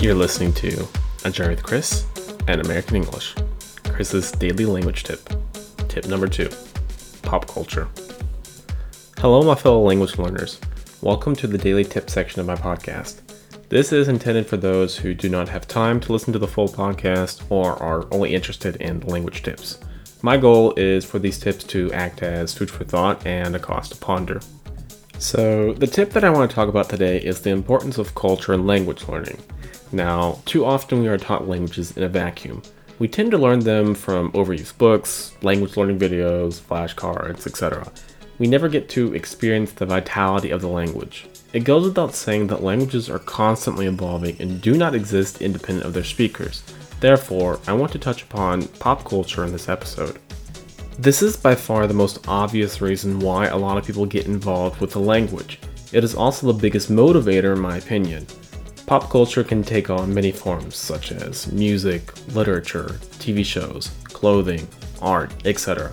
You're listening to A Journey with Chris and American English. Chris's daily language tip. Tip number two pop culture. Hello, my fellow language learners. Welcome to the daily tip section of my podcast. This is intended for those who do not have time to listen to the full podcast or are only interested in language tips. My goal is for these tips to act as food for thought and a cause to ponder. So, the tip that I want to talk about today is the importance of culture and language learning. Now, too often we are taught languages in a vacuum. We tend to learn them from overused books, language learning videos, flashcards, etc. We never get to experience the vitality of the language. It goes without saying that languages are constantly evolving and do not exist independent of their speakers. Therefore, I want to touch upon pop culture in this episode. This is by far the most obvious reason why a lot of people get involved with the language. It is also the biggest motivator, in my opinion. Pop culture can take on many forms, such as music, literature, TV shows, clothing, art, etc.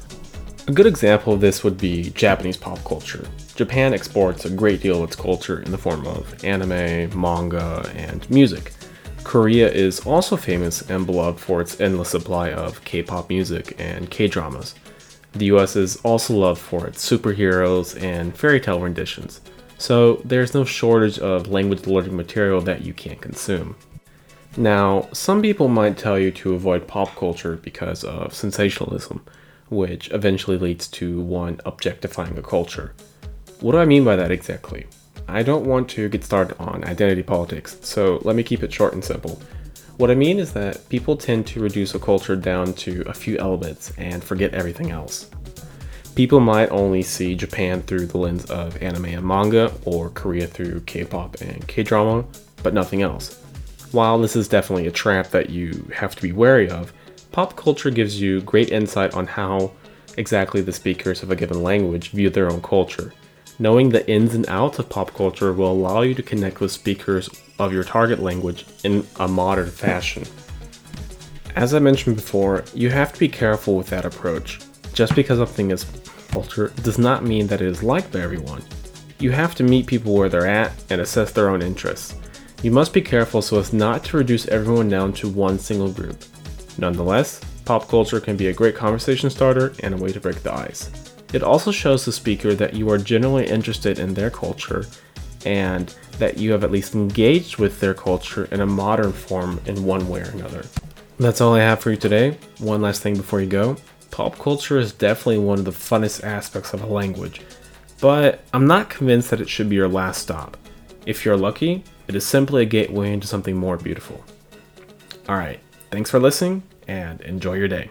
A good example of this would be Japanese pop culture. Japan exports a great deal of its culture in the form of anime, manga, and music. Korea is also famous and beloved for its endless supply of K pop music and K dramas. The US is also loved for its superheroes and fairy tale renditions so there's no shortage of language learning material that you can't consume. Now, some people might tell you to avoid pop culture because of sensationalism, which eventually leads to one objectifying a culture. What do I mean by that exactly? I don't want to get started on identity politics, so let me keep it short and simple. What I mean is that people tend to reduce a culture down to a few elements and forget everything else. People might only see Japan through the lens of anime and manga, or Korea through K pop and K drama, but nothing else. While this is definitely a trap that you have to be wary of, pop culture gives you great insight on how exactly the speakers of a given language view their own culture. Knowing the ins and outs of pop culture will allow you to connect with speakers of your target language in a modern fashion. As I mentioned before, you have to be careful with that approach. Just because something is culture does not mean that it is liked by everyone. You have to meet people where they're at and assess their own interests. You must be careful so as not to reduce everyone down to one single group. Nonetheless, pop culture can be a great conversation starter and a way to break the ice. It also shows the speaker that you are genuinely interested in their culture and that you have at least engaged with their culture in a modern form in one way or another. That's all I have for you today. One last thing before you go pop culture is definitely one of the funnest aspects of a language, but I'm not convinced that it should be your last stop. If you're lucky, it is simply a gateway into something more beautiful. Alright, thanks for listening and enjoy your day.